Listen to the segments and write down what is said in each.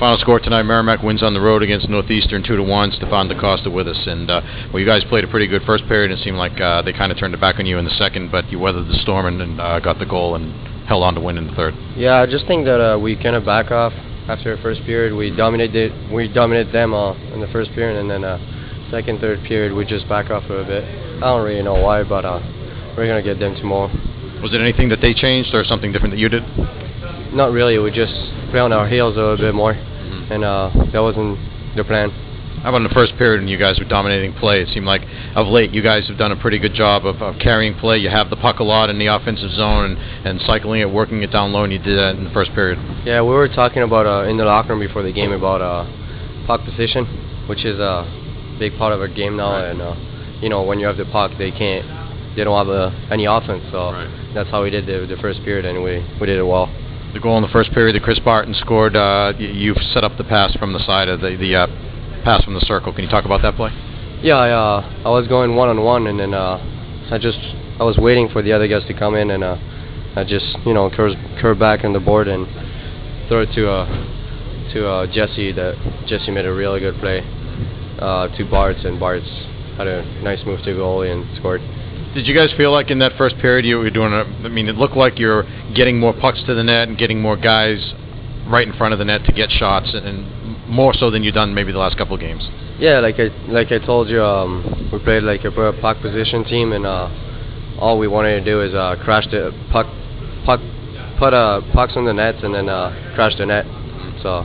Final score tonight: Merrimack wins on the road against Northeastern two to one. Stephane Da Costa with us, and uh, well, you guys played a pretty good first period. It seemed like uh, they kind of turned it back on you in the second, but you weathered the storm and, and uh, got the goal and held on to win in the third. Yeah, I just think that uh, we kind of back off after the first period. We dominated we dominated them uh, in the first period, and then uh, second, third period we just back off a little bit. I don't really know why, but uh, we're gonna get them tomorrow. Was it anything that they changed or something different that you did? Not really. We just on our heels a little bit more, and uh, that wasn't the plan. How about in the first period when you guys were dominating play? It seemed like of late you guys have done a pretty good job of, of carrying play. You have the puck a lot in the offensive zone and, and cycling it, working it down low, and you did that in the first period. Yeah, we were talking about uh, in the locker room before the game about uh, puck position, which is a big part of our game now. Right. And uh, you know, when you have the puck, they can't, they don't have uh, any offense. So Right. that's how we did the, the first period, and we we did it well. The goal in the first period that Chris Barton scored, uh, y- you set up the pass from the side of the, the uh, pass from the circle. Can you talk about that play? Yeah, I, uh, I was going one on one, and then uh, I just I was waiting for the other guys to come in, and uh, I just you know curve curve back on the board and throw it to uh to Jesse. That Jesse made a really good play to Bartz, and Bartz had a nice move to goalie and scored. Did you guys feel like in that first period you were doing? A, I mean, it looked like you're getting more pucks to the net and getting more guys right in front of the net to get shots, and, and more so than you've done maybe the last couple of games. Yeah, like I like I told you, um, we played like a puck position team, and uh, all we wanted to do is uh, crash the puck, puck, put uh, pucks on the nets, and then uh, crash the net. So,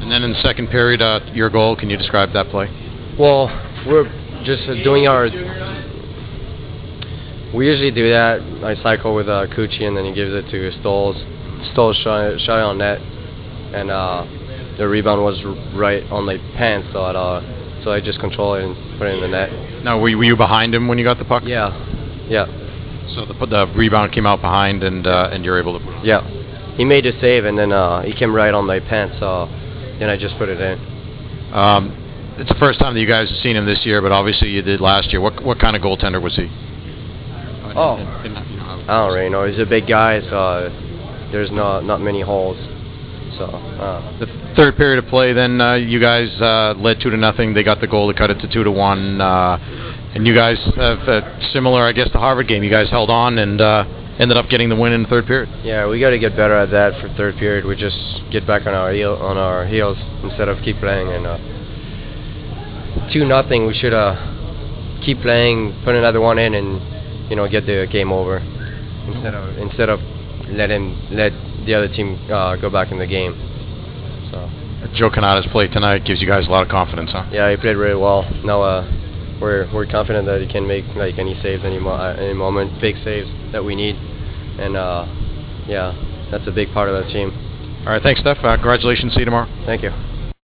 And then in the second period, uh, your goal. Can you describe that play? well, we're just doing our. We usually do that. I cycle with uh, Cucci, and then he gives it to Stoles. Stoles shot, shot it on net, and uh, the rebound was right on my pants, so I uh, so I just control it and put it in the net. Now, were you, were you behind him when you got the puck? Yeah, yeah. So the, the rebound came out behind, and uh, and you're able to. Yeah. He made the save and then uh, he came right on my pants, so then I just put it in. Um, it's the first time that you guys have seen him this year, but obviously you did last year. What what kind of goaltender was he? Oh. I don't really know. He's a big guy, so there's not not many holes. So uh, The third period of play, then uh, you guys uh, led two to nothing. They got the goal to cut it to two to one, uh, and you guys have uh, similar, I guess, the Harvard game. You guys held on and uh, ended up getting the win in the third period. yeah, we got to get better at that for third period. We just get back on our heel on our heels instead of keep playing and uh, two nothing. We should uh keep playing, put another one in, and you know get the game over instead of instead of let him let the other team uh, go back in the game. So. Joe Cannata's play tonight gives you guys a lot of confidence, huh? Yeah, he played really well. Now uh, we're we're confident that he can make like any saves any mo- uh, any moment, big saves that we need, and uh, yeah, that's a big part of the team. All right, thanks, Steph. Uh, congratulations. See you tomorrow. Thank you.